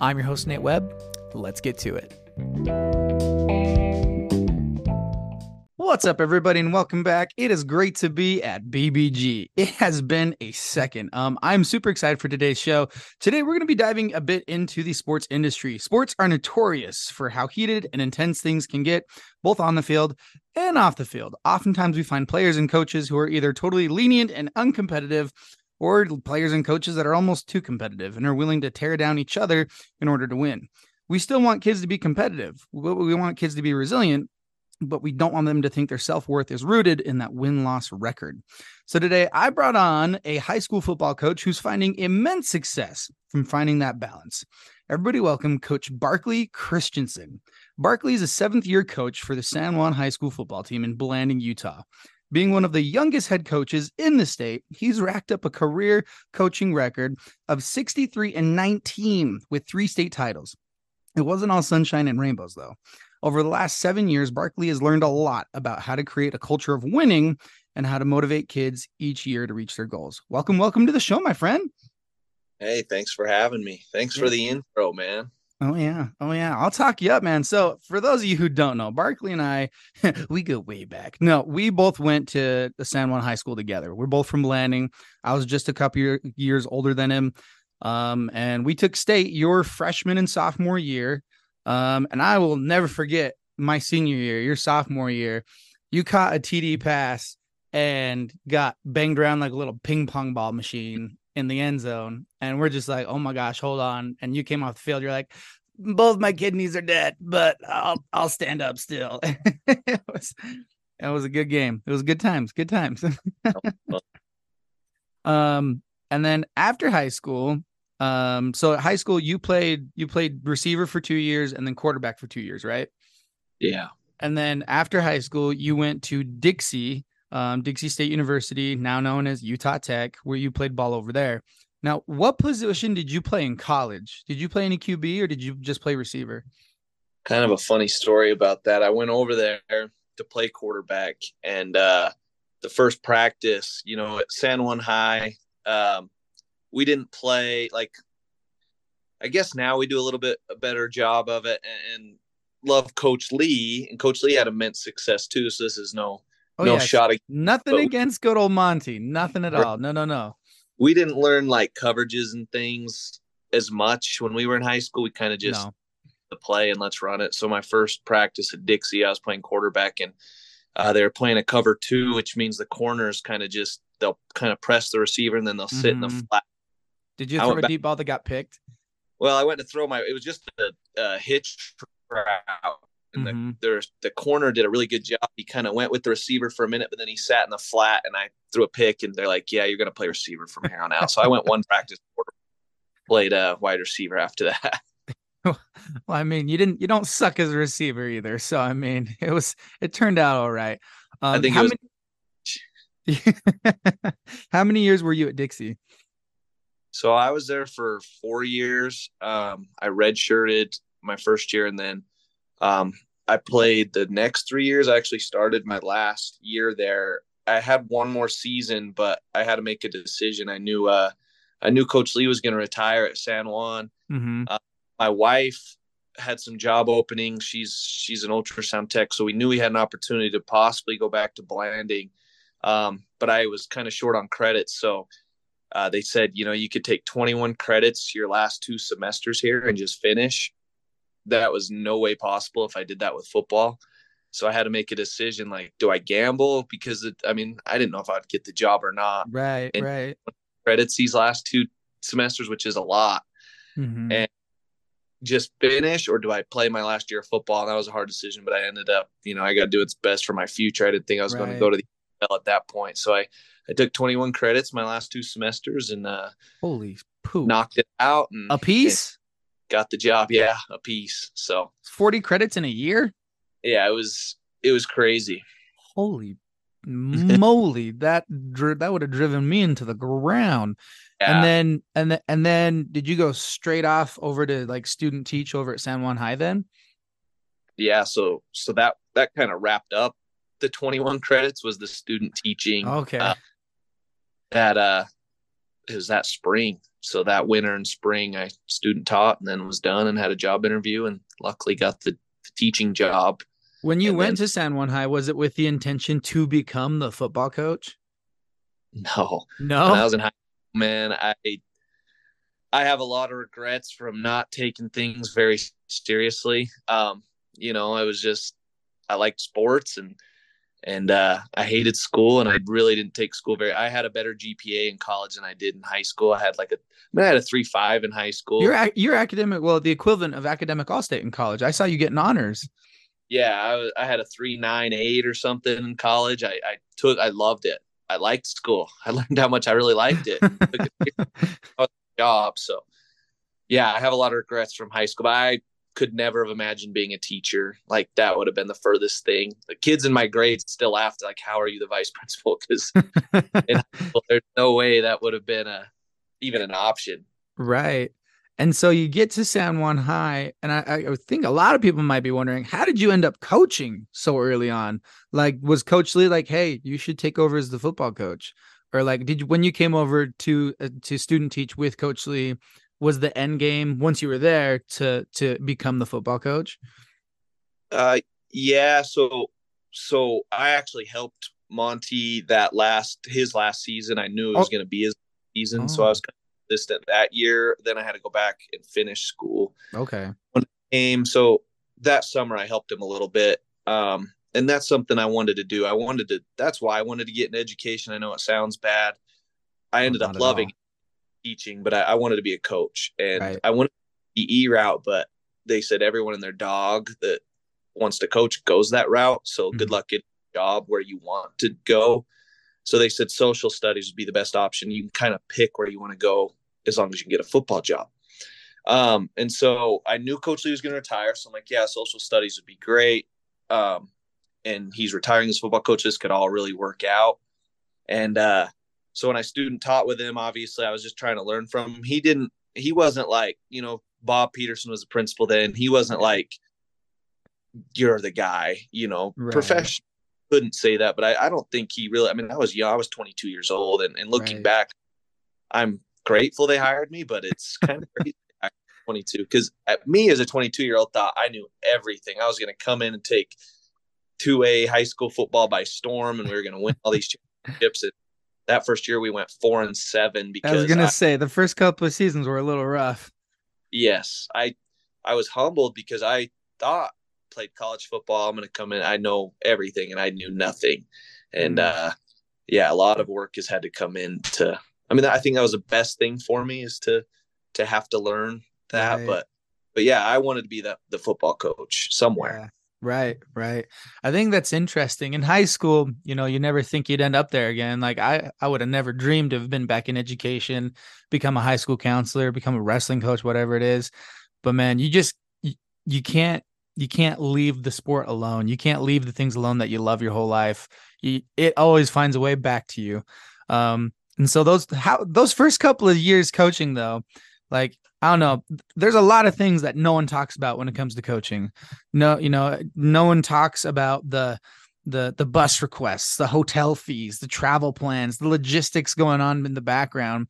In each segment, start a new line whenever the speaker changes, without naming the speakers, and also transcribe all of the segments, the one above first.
I'm your host, Nate Webb. Let's get to it. What's up, everybody, and welcome back. It is great to be at BBG. It has been a second. Um, I'm super excited for today's show. Today, we're going to be diving a bit into the sports industry. Sports are notorious for how heated and intense things can get, both on the field and off the field. Oftentimes, we find players and coaches who are either totally lenient and uncompetitive, or players and coaches that are almost too competitive and are willing to tear down each other in order to win. We still want kids to be competitive. We want kids to be resilient, but we don't want them to think their self worth is rooted in that win loss record. So today I brought on a high school football coach who's finding immense success from finding that balance. Everybody, welcome Coach Barkley Christensen. Barkley is a seventh year coach for the San Juan High School football team in Blanding, Utah. Being one of the youngest head coaches in the state, he's racked up a career coaching record of 63 and 19 with three state titles. It wasn't all sunshine and rainbows, though. Over the last seven years, Barkley has learned a lot about how to create a culture of winning and how to motivate kids each year to reach their goals. Welcome, welcome to the show, my friend.
Hey, thanks for having me. Thanks for the intro, man.
Oh yeah, oh yeah. I'll talk you up, man. So for those of you who don't know, Barkley and I, we go way back. No, we both went to the San Juan High School together. We're both from Blanding. I was just a couple year, years older than him, um, and we took state your freshman and sophomore year. Um, and I will never forget my senior year, your sophomore year. You caught a TD pass and got banged around like a little ping pong ball machine in the end zone. And we're just like, oh my gosh, hold on. And you came off the field. You're like, both my kidneys are dead, but I'll I'll stand up still. it was it was a good game. It was good times, good times. um, and then after high school, um, so at high school you played you played receiver for two years and then quarterback for two years, right?
Yeah.
And then after high school, you went to Dixie, um, Dixie State University, now known as Utah Tech, where you played ball over there. Now, what position did you play in college? Did you play any QB or did you just play receiver?
Kind of a funny story about that. I went over there to play quarterback, and uh, the first practice, you know, at San Juan High, um, we didn't play like I guess now we do a little bit a better job of it and, and love Coach Lee and Coach Lee had immense success too. So this is no oh, no yeah. shot. At,
Nothing against good old Monty. Nothing at all. No, no, no.
We didn't learn like coverages and things as much when we were in high school. We kind of just no. the play and let's run it. So my first practice at Dixie, I was playing quarterback and uh, they were playing a cover two, which means the corners kind of just they'll kind of press the receiver and then they'll sit mm-hmm. in the mm-hmm. flat
did you throw a deep ball that got picked?
Well, I went to throw my. It was just a, a hitch route, and mm-hmm. the the corner did a really good job. He kind of went with the receiver for a minute, but then he sat in the flat, and I threw a pick, and they're like, "Yeah, you're going to play receiver from here on out." so I went one practice quarter, played a wide receiver after that.
well, I mean, you didn't you don't suck as a receiver either. So I mean, it was it turned out all right.
Um, I think how
was... many how many years were you at Dixie?
So I was there for four years. Um, I redshirted my first year, and then um, I played the next three years. I actually started my last year there. I had one more season, but I had to make a decision. I knew uh, I knew Coach Lee was going to retire at San Juan. Mm-hmm. Uh, my wife had some job openings. She's she's an ultrasound tech, so we knew we had an opportunity to possibly go back to Blanding. Um, but I was kind of short on credits, so uh, they said, you know, you could take 21 credits your last two semesters here and just finish. That was no way possible if I did that with football. So I had to make a decision like, do I gamble? Because it, I mean, I didn't know if I'd get the job or not.
Right, and right.
Credits these last two semesters, which is a lot. Mm-hmm. And just finish or do I play my last year of football? And that was a hard decision, but I ended up, you know, I got to do what's best for my future. I didn't think I was right. going to go to the NFL at that point. So I, I took 21 credits my last two semesters and uh,
holy poop,
knocked it out. And,
a piece?
Got the job. Yeah, a piece. So
40 credits in a year?
Yeah, it was it was crazy.
Holy moly, that that would have driven me into the ground. Yeah. And then and then and then did you go straight off over to like student teach over at San Juan High then?
Yeah, so so that that kind of wrapped up the 21 credits was the student teaching.
Okay. Uh,
that uh it was that spring. So that winter and spring I student taught and then was done and had a job interview and luckily got the, the teaching job.
When you and went then, to San Juan High, was it with the intention to become the football coach?
No.
No.
When I was in high man, I I have a lot of regrets from not taking things very seriously. Um, you know, I was just I liked sports and and uh, I hated school and I really didn't take school very. I had a better GPA in college than I did in high school. I had like a, I, mean, I had a three five in high school.
You're you're academic, well, the equivalent of academic all state in college. I saw you getting honors.
Yeah, I, I had a three nine eight or something in college. I, I took, I loved it. I liked school. I learned how much I really liked it. And took a job, so yeah, I have a lot of regrets from high school. But I could never have imagined being a teacher. Like that would have been the furthest thing. The kids in my grades still laughed, like, "How are you the vice principal?" Because there's no way that would have been a even an option.
Right. And so you get to San Juan High, and I, I, think a lot of people might be wondering, how did you end up coaching so early on? Like, was Coach Lee like, "Hey, you should take over as the football coach," or like, did you when you came over to uh, to student teach with Coach Lee? Was the end game once you were there to to become the football coach?
Uh, yeah. So so I actually helped Monty that last his last season. I knew it was oh. going to be his season, oh. so I oh. was distant that year. Then I had to go back and finish school.
Okay.
When came, so that summer I helped him a little bit. Um, and that's something I wanted to do. I wanted to. That's why I wanted to get an education. I know it sounds bad. I ended up loving teaching, but I, I, wanted to be a coach and right. I wanted the E route, but they said everyone and their dog that wants to coach goes that route. So mm-hmm. good luck getting a job where you want to go. So they said social studies would be the best option. You can kind of pick where you want to go as long as you can get a football job. Um, and so I knew Coach Lee was going to retire. So I'm like, yeah, social studies would be great. Um, and he's retiring as football coach. This could all really work out. And uh, so when I student taught with him, obviously I was just trying to learn from him. He didn't, he wasn't like, you know, Bob Peterson was the principal then. He wasn't like, you're the guy, you know, right. professional couldn't say that, but I, I don't think he really, I mean, I was young, I was 22 years old and, and looking right. back, I'm grateful they hired me, but it's kind of crazy. 22 because uh, me as a 22 year old thought I knew everything. I was going to come in and take 2A high school football by storm and we were going to win all these championships. And that first year we went four and seven because
I was gonna I, say the first couple of seasons were a little rough.
Yes, I I was humbled because I thought played college football. I'm gonna come in. I know everything, and I knew nothing. And mm. uh, yeah, a lot of work has had to come in to. I mean, I think that was the best thing for me is to to have to learn that. Right. But but yeah, I wanted to be the the football coach somewhere.
Right, right. I think that's interesting. In high school, you know, you never think you'd end up there again. Like I, I would have never dreamed of been back in education, become a high school counselor, become a wrestling coach, whatever it is. But man, you just you, you can't you can't leave the sport alone. You can't leave the things alone that you love your whole life. You, it always finds a way back to you. Um, and so those how those first couple of years coaching though, like I don't know. There's a lot of things that no one talks about when it comes to coaching. No, you know, no one talks about the the the bus requests, the hotel fees, the travel plans, the logistics going on in the background.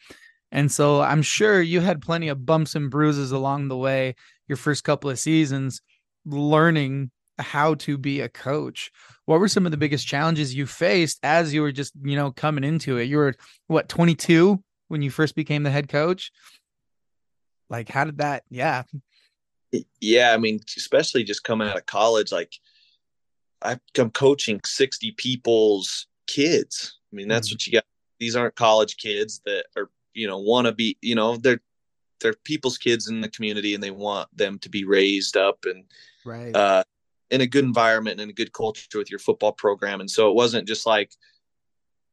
And so I'm sure you had plenty of bumps and bruises along the way your first couple of seasons learning how to be a coach. What were some of the biggest challenges you faced as you were just, you know, coming into it? You were what, 22 when you first became the head coach? Like, how did that? Yeah.
Yeah. I mean, especially just coming out of college, like I'm coaching 60 people's kids. I mean, that's mm-hmm. what you got. These aren't college kids that are, you know, want to be, you know, they're, they're people's kids in the community and they want them to be raised up and,
right.
uh, in a good environment and a good culture with your football program. And so it wasn't just like,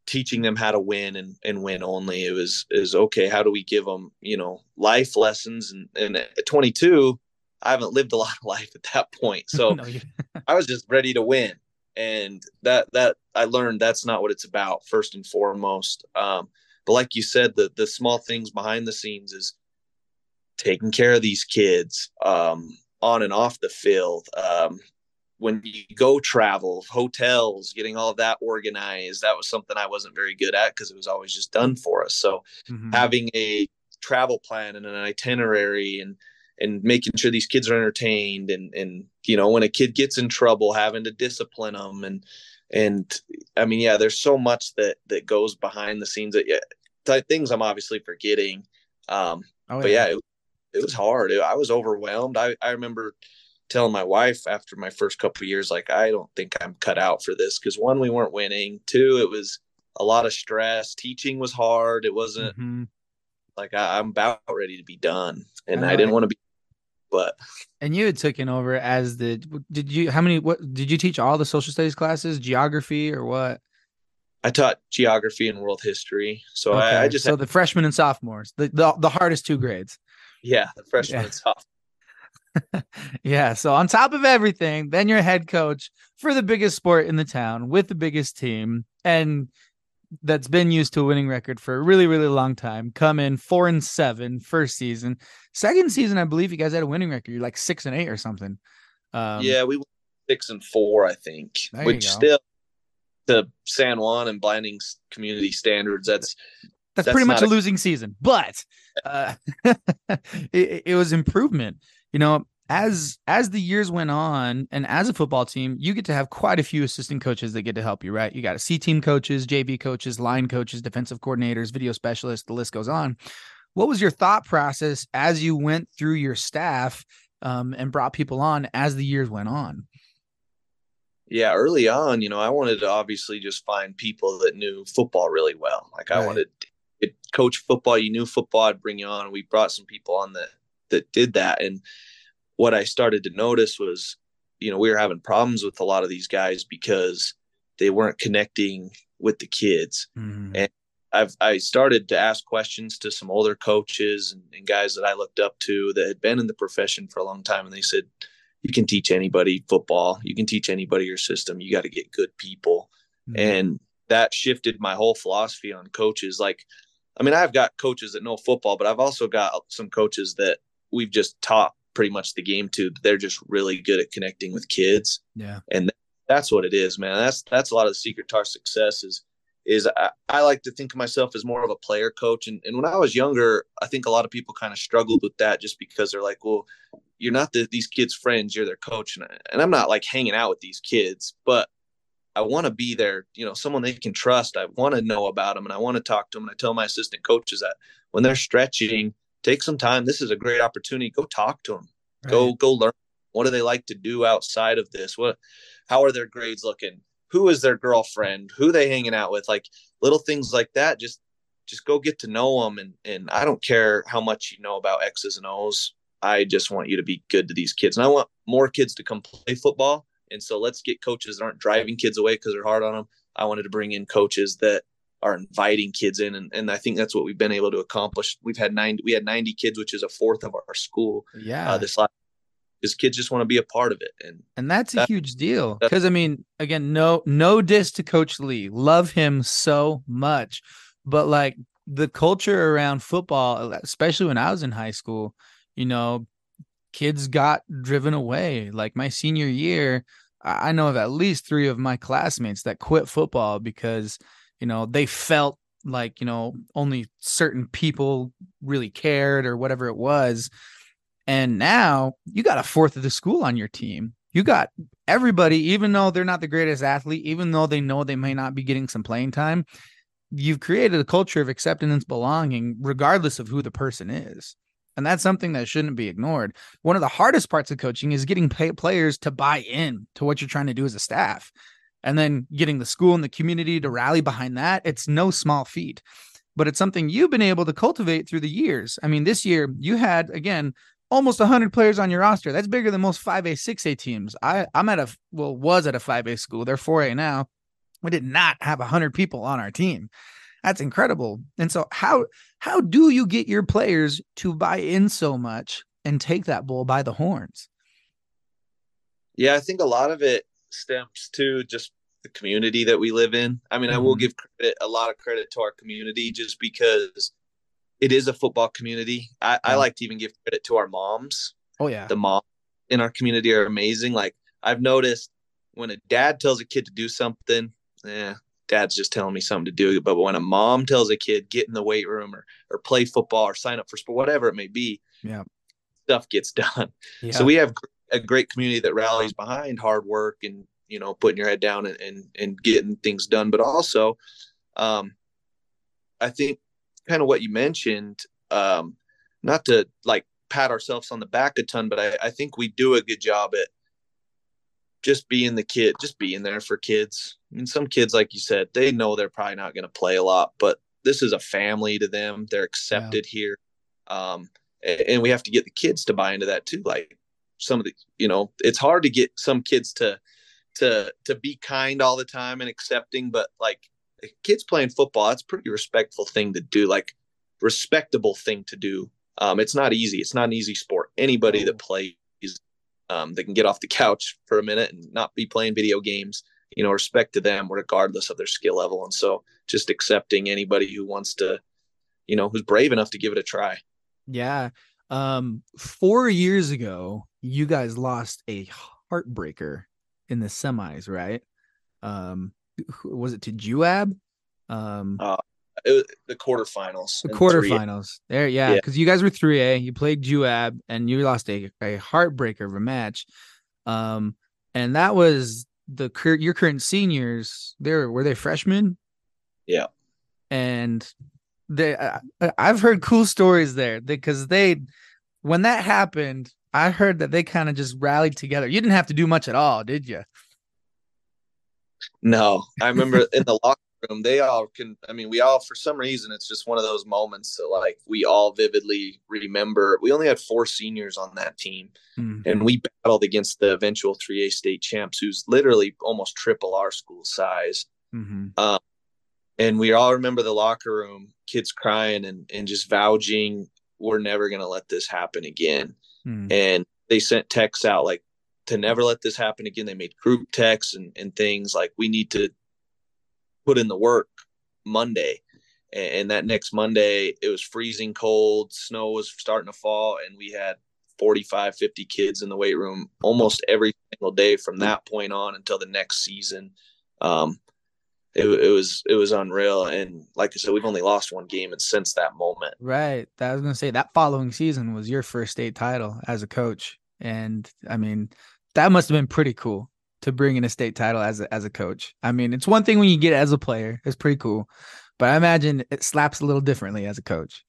teaching them how to win and, and win only. It was is okay. How do we give them you know life lessons? And, and at 22, I haven't lived a lot of life at that point, so no, I was just ready to win. And that that I learned that's not what it's about first and foremost. Um, but like you said, the the small things behind the scenes is taking care of these kids um, on and off the field. Um, when you go travel, hotels, getting all of that organized, that was something I wasn't very good at because it was always just done for us. So mm-hmm. having a travel plan and an itinerary and and making sure these kids are entertained and and you know when a kid gets in trouble having to discipline them and and i mean yeah there's so much that that goes behind the scenes that yeah things i'm obviously forgetting um oh, but yeah, yeah it, it, was hard it, i was overwhelmed i i remember telling my wife after my first couple years like i don't think i'm cut out for this because one we weren't winning two it was a lot of stress teaching was hard it wasn't mm-hmm. like I, am about ready to be done and I, I didn't want to be but
and you had taken over as the did you how many what did you teach all the social studies classes geography or what
i taught geography and world history so okay. I, I, just
so had, the freshmen and sophomores the, the the hardest two grades
yeah the freshmen yeah. and sophomores
yeah. So on top of everything, then you're head coach for the biggest sport in the town with the biggest team. And that's been used to a winning record for a really, really long time. Come in four and seven first season. Second season, I believe you guys had a winning record. You're like six and eight or something.
Um, yeah, we went six and four, I think, which still the San Juan and Blanding community standards. That's
that's, that's pretty much a, a losing season, but uh, it, it was improvement. You know, as as the years went on and as a football team you get to have quite a few assistant coaches that get to help you right? You got a c team coaches jv coaches line coaches defensive coordinators video specialists the list goes on. What was your thought process as you went through your staff um, and brought people on as the years went on?
Yeah early on you know i wanted to obviously just find people that knew football really well. Like right. i wanted to coach football. You knew football i'd bring you on. We brought some people on that that did that and what I started to notice was, you know, we were having problems with a lot of these guys because they weren't connecting with the kids. Mm. And I've I started to ask questions to some older coaches and, and, guys that I looked up to that had been in the profession for a long time, and they said, "You can teach anybody football. You can teach anybody your system. You got to get good people." Mm. And that shifted my whole philosophy on coaches. Like, I mean, I've got coaches that know football, but I've also got some coaches that we've just taught pretty much the game to. They're just really good at connecting with kids.
Yeah.
And that's what it is, man. That's that's a lot of the secret to our success is is I, I, like to think of myself as more of a player coach. And, and when I was younger, I think a lot of people kind of struggled with that just because they're like, well, you're not the, these kids' friends, you're their coach. And, and I'm not like hanging out with these kids, but I want to be there, you know, someone they can trust. I want to know about them and I want to talk to them. And I tell my assistant coaches that when they're stretching, take some time. This is a great opportunity. Go talk to them. Right. Go go learn. What do they like to do outside of this? What how are their grades looking? Who is their girlfriend? Who they hanging out with? Like little things like that. Just just go get to know them and and I don't care how much you know about X's and O's. I just want you to be good to these kids. And I want more kids to come play football. And so let's get coaches that aren't driving kids away because they're hard on them. I wanted to bring in coaches that are inviting kids in and, and i think that's what we've been able to accomplish. We've had 90 we had 90 kids which is a fourth of our school
uh, yeah. uh,
this last because kids just want to be a part of it and
and that's a huge deal because i mean again no no diss to coach lee. Love him so much. But like the culture around football especially when i was in high school you know kids got driven away. Like my senior year i know of at least three of my classmates that quit football because you know they felt like you know only certain people really cared or whatever it was. And now you got a fourth of the school on your team. You got everybody even though they're not the greatest athlete even though they know they may not be getting some playing time you've created a culture of acceptance belonging regardless of who the person is. And that's something that shouldn't be ignored. One of the hardest parts of coaching is getting players to buy in to what you're trying to do as a staff and then getting the school and the community to rally behind that, it's no small feat. But it's something you've been able to cultivate through the years. I mean, this year you had again almost 100 players on your roster. That's bigger than most 5A, 6A teams. I I'm at a well was at a 5A school. They're 4A now. We did not have a hundred people on our team. That's incredible. And so how how do you get your players to buy in so much and take that bull by the horns?
Yeah, I think a lot of it stems to just the community that we live in. I mean, mm-hmm. I will mm-hmm. give credit, a lot of credit to our community just because it is a football community. I. I like to even give credit to our moms.
Oh yeah,
the moms in our community are amazing. Like I've noticed when a dad tells a kid to do something, yeah, dad's just telling me something to do. But when a mom tells a kid get in the weight room or or play football or sign up for sport, whatever it may be,
yeah,
stuff gets done. Yeah. So we have a great community that rallies behind hard work and you know putting your head down and and, and getting things done. But also, um, I think kind of what you mentioned, um, not to like pat ourselves on the back a ton, but I, I think we do a good job at just being the kid, just being there for kids. I mean, some kids, like you said, they know they're probably not going to play a lot, but this is a family to them. They're accepted yeah. here. Um, and we have to get the kids to buy into that too. Like some of the, you know, it's hard to get some kids to, to, to be kind all the time and accepting, but like kids playing football, that's pretty respectful thing to do. Like respectable thing to do. Um, it's not easy. It's not an easy sport. Anybody that plays um, they can get off the couch for a minute and not be playing video games. You know, respect to them regardless of their skill level. And so, just accepting anybody who wants to, you know, who's brave enough to give it a try.
Yeah. Um, four years ago, you guys lost a heartbreaker in the semis, right? Um, was it to Juab? Um,
uh, it, the quarterfinals.
The quarterfinals. There, yeah, because yeah. you guys were three A. You played Juab, and you lost a a heartbreaker of a match. Um, and that was the your current seniors. There were, were they freshmen?
Yeah.
And they, I, I've heard cool stories there because they, when that happened, I heard that they kind of just rallied together. You didn't have to do much at all, did you?
No, I remember in the locker room, they all can. I mean, we all, for some reason, it's just one of those moments that like we all vividly remember. We only had four seniors on that team, mm-hmm. and we battled against the eventual 3A state champs, who's literally almost triple our school size. Mm-hmm. Um, and we all remember the locker room, kids crying and and just vouching, we're never gonna let this happen again. Mm-hmm. And they sent texts out like to never let this happen again. They made group texts and, and things like we need to put in the work Monday. And that next Monday, it was freezing cold, snow was starting to fall, and we had 45, 50 kids in the weight room almost every single day from that point on until the next season. Um, it, it, was it was unreal, and like I said, we've only lost one game, and since that moment,
right? I was gonna say that following season was your first state title as a coach, and I mean that must have been pretty cool to bring in a state title as a, as a coach. I mean, it's one thing when you get it as a player, it's pretty cool, but I imagine it slaps a little differently as a coach.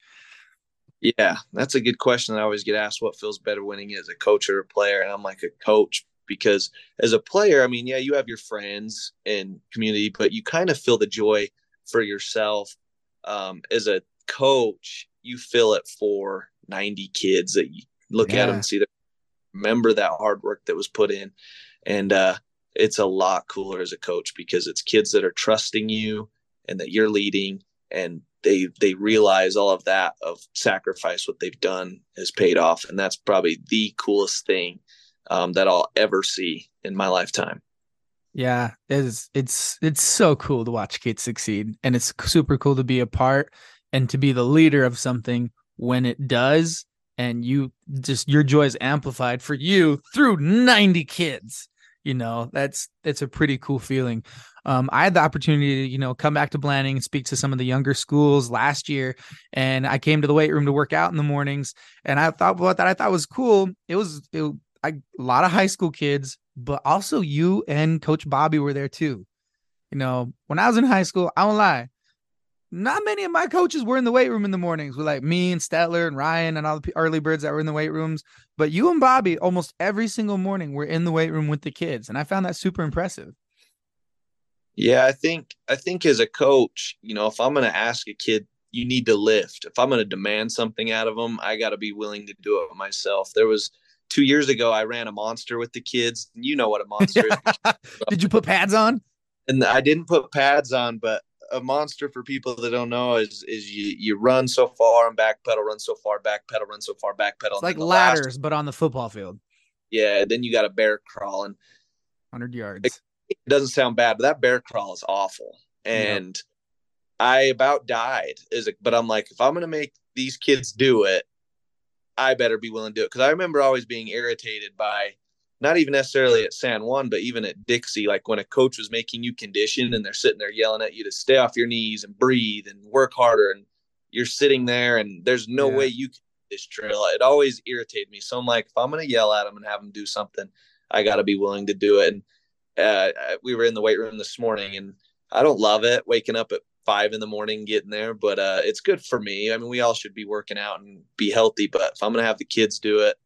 Yeah, that's a good question. I always get asked what feels better winning as a coach or a player, and I'm like a coach because as a player, I mean, yeah, you have your friends and community, but you kind of feel the joy for yourself. Um, as a coach, you feel it for 90 kids that you look yeah. at them and see them remember that hard work that was put in, and uh, it's a lot cooler as a coach because it's kids that are trusting you and that you're leading and they they realize all of that of sacrifice what they've done has paid off and that's probably the coolest thing um, that I'll ever see in my lifetime.
Yeah, it's it's it's so cool to watch kids succeed, and it's super cool to be a part and to be the leader of something when it does, and you just your joy is amplified for you through ninety kids you know that's that's a pretty cool feeling um, i had the opportunity to you know come back to blanding and speak to some of the younger schools last year and i came to the weight room to work out in the mornings and i thought what that i thought was cool it was it, I, a lot of high school kids but also you and coach bobby were there too you know when i was in high school i won't lie not many of my coaches were in the weight room in the mornings with like me and Stetler and Ryan and all the early birds that were in the weight rooms. But you and Bobby almost every single morning were in the weight room with the kids. And I found that super impressive.
Yeah, I think I think as a coach, you know, if I'm going to ask a kid, you need to lift. If I'm going to demand something out of them, I got to be willing to do it myself. There was two years ago, I ran a monster with the kids. You know what a monster is.
Did you put pads on?
and I didn't put pads on, but a monster for people that don't know is is you you run so far and back pedal, run so far, back pedal, run so far, back pedal.
It's like ladders, last, but on the football field.
Yeah, then you got a bear crawl and
hundred yards.
It, it, doesn't sound bad, but that bear crawl is awful. And yep. I about died. Is it? But I'm like, if I'm gonna make these kids do it, I better be willing to do it. Because I remember always being irritated by not even necessarily at San Juan, but even at Dixie, like when a coach was making you condition and they're sitting there yelling at you to stay off your knees and breathe and work harder, and you're sitting there and there's no yeah. way you can this trail. It always irritated me. So I'm like, if I'm gonna yell at them and have them do something, I got to be willing to do it. And uh, we were in the weight room this morning, and I don't love it waking up at five in the morning getting there, but uh, it's good for me. I mean, we all should be working out and be healthy. But if I'm gonna have the kids do it,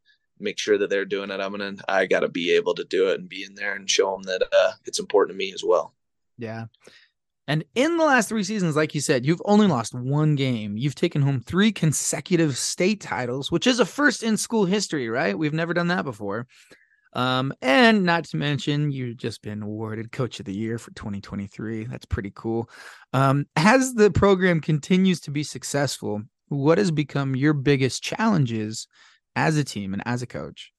make sure that they're doing it. I'm gonna I got to be able to do it and be in there and show them that uh, it's important to me as well.
Yeah. And in the last three seasons, like you said, you've only lost one game. You've taken home three consecutive state titles, which is a first in school history, right? We've never done that before. Um, and not to mention, you've just been awarded Coach of the Year for 2023. That's pretty cool. Um, as the program continues to be successful, what has become your biggest challenges as a team and as a coach?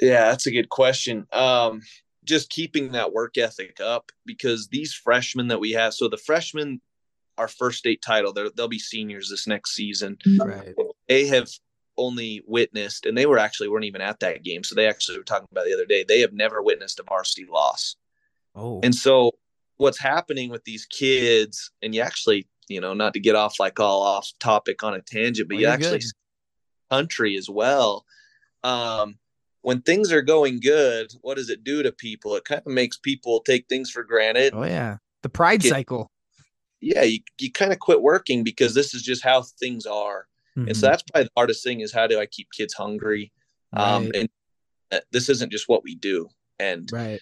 Yeah, that's a good question. Um, just keeping that work ethic up because these freshmen that we have, so the freshmen, our first state title, they'll be seniors this next season. Right. They have only witnessed, and they were actually weren't even at that game. So they actually were talking about the other day. They have never witnessed a varsity loss. Oh. And so what's happening with these kids, and you actually, you know, not to get off like all off topic on a tangent, but well, you actually country as well. Um, when things are going good, what does it do to people? It kind of makes people take things for granted.
Oh yeah, the pride Get, cycle.
Yeah, you you kind of quit working because this is just how things are, mm-hmm. and so mm-hmm. that's probably the hardest thing is how do I keep kids hungry? Um, right. Um, and uh, this isn't just what we do, and
right.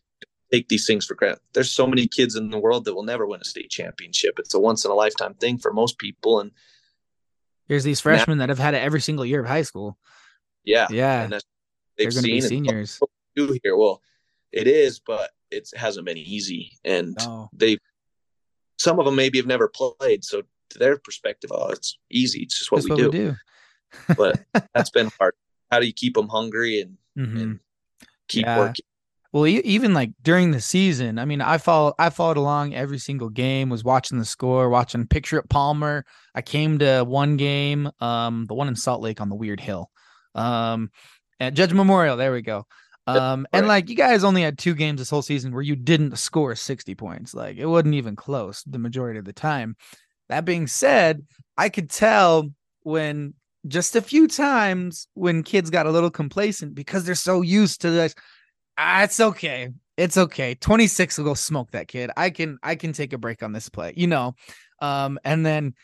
take these things for granted. There's so many kids in the world that will never win a state championship. It's a once in a lifetime thing for most people, and
Here's these freshmen now, that have had it every single year of high school.
Yeah,
yeah, they're going to be seniors.
Do here, well, it is, but it hasn't been easy, and no. they some of them maybe have never played, so to their perspective, oh, it's easy. It's just what, we,
what
do.
we do.
but that's been hard. How do you keep them hungry and, mm-hmm. and keep yeah. working?
Well, even like during the season, I mean, I followed I followed along every single game, was watching the score, watching picture at Palmer. I came to one game, um, the one in Salt Lake on the weird hill. Um, at Judge Memorial, there we go. Um, and like you guys only had two games this whole season where you didn't score 60 points. Like it wasn't even close the majority of the time. That being said, I could tell when just a few times when kids got a little complacent because they're so used to this Ah, it's okay. It's okay. 26 will go smoke that kid. I can I can take a break on this play, you know. Um, and then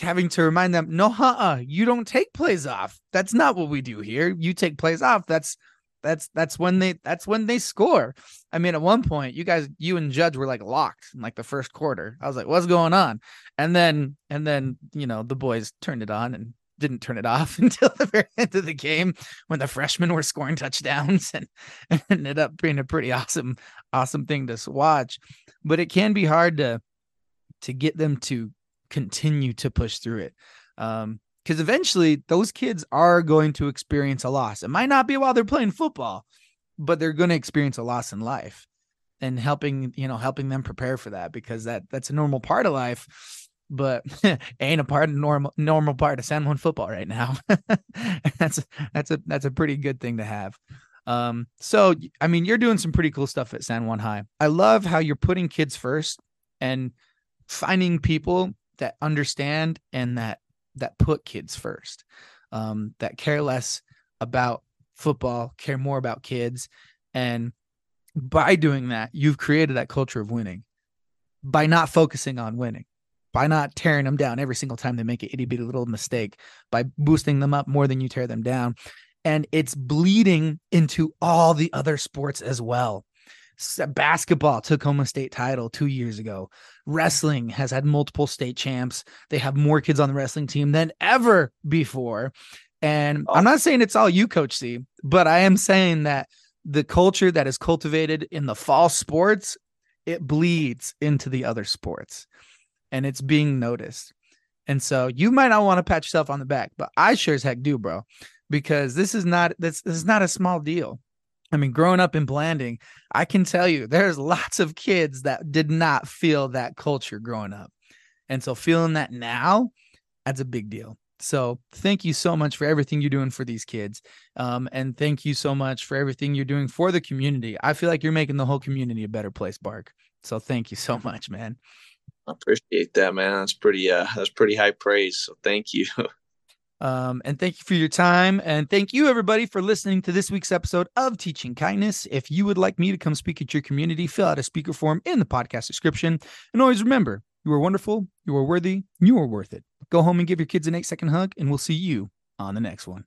having to remind them, no, uh, you don't take plays off. That's not what we do here. You take plays off. That's that's that's when they that's when they score. I mean, at one point, you guys, you and Judge were like locked in like the first quarter. I was like, what's going on? And then and then you know the boys turned it on and didn't turn it off until the very end of the game when the freshmen were scoring touchdowns and, and ended up being a pretty awesome, awesome thing to watch. But it can be hard to to get them to continue to push through it. Um, because eventually those kids are going to experience a loss. It might not be while they're playing football, but they're going to experience a loss in life and helping, you know, helping them prepare for that because that that's a normal part of life but ain't a part of normal normal part of San Juan football right now. that's that's a that's a pretty good thing to have. Um, so I mean, you're doing some pretty cool stuff at San Juan High. I love how you're putting kids first and finding people that understand and that that put kids first, um, that care less about football, care more about kids, and by doing that, you've created that culture of winning by not focusing on winning by not tearing them down every single time they make an itty bitty little mistake, by boosting them up more than you tear them down. And it's bleeding into all the other sports as well. Basketball took home a state title two years ago. Wrestling has had multiple state champs. They have more kids on the wrestling team than ever before. And oh. I'm not saying it's all you, Coach C, but I am saying that the culture that is cultivated in the fall sports it bleeds into the other sports and it's being noticed. And so you might not want to pat yourself on the back, but I sure as heck do, bro, because this is not this, this is not a small deal. I mean, growing up in Blanding, I can tell you there's lots of kids that did not feel that culture growing up. And so feeling that now, that's a big deal. So thank you so much for everything you're doing for these kids. Um, and thank you so much for everything you're doing for the community. I feel like you're making the whole community a better place, Bark. So thank you so much, man.
I appreciate that, man. That's pretty uh that's pretty high praise. So thank you.
Um, and thank you for your time. And thank you, everybody, for listening to this week's episode of Teaching Kindness. If you would like me to come speak at your community, fill out a speaker form in the podcast description. And always remember, you are wonderful, you are worthy, you are worth it. Go home and give your kids an eight second hug, and we'll see you on the next one.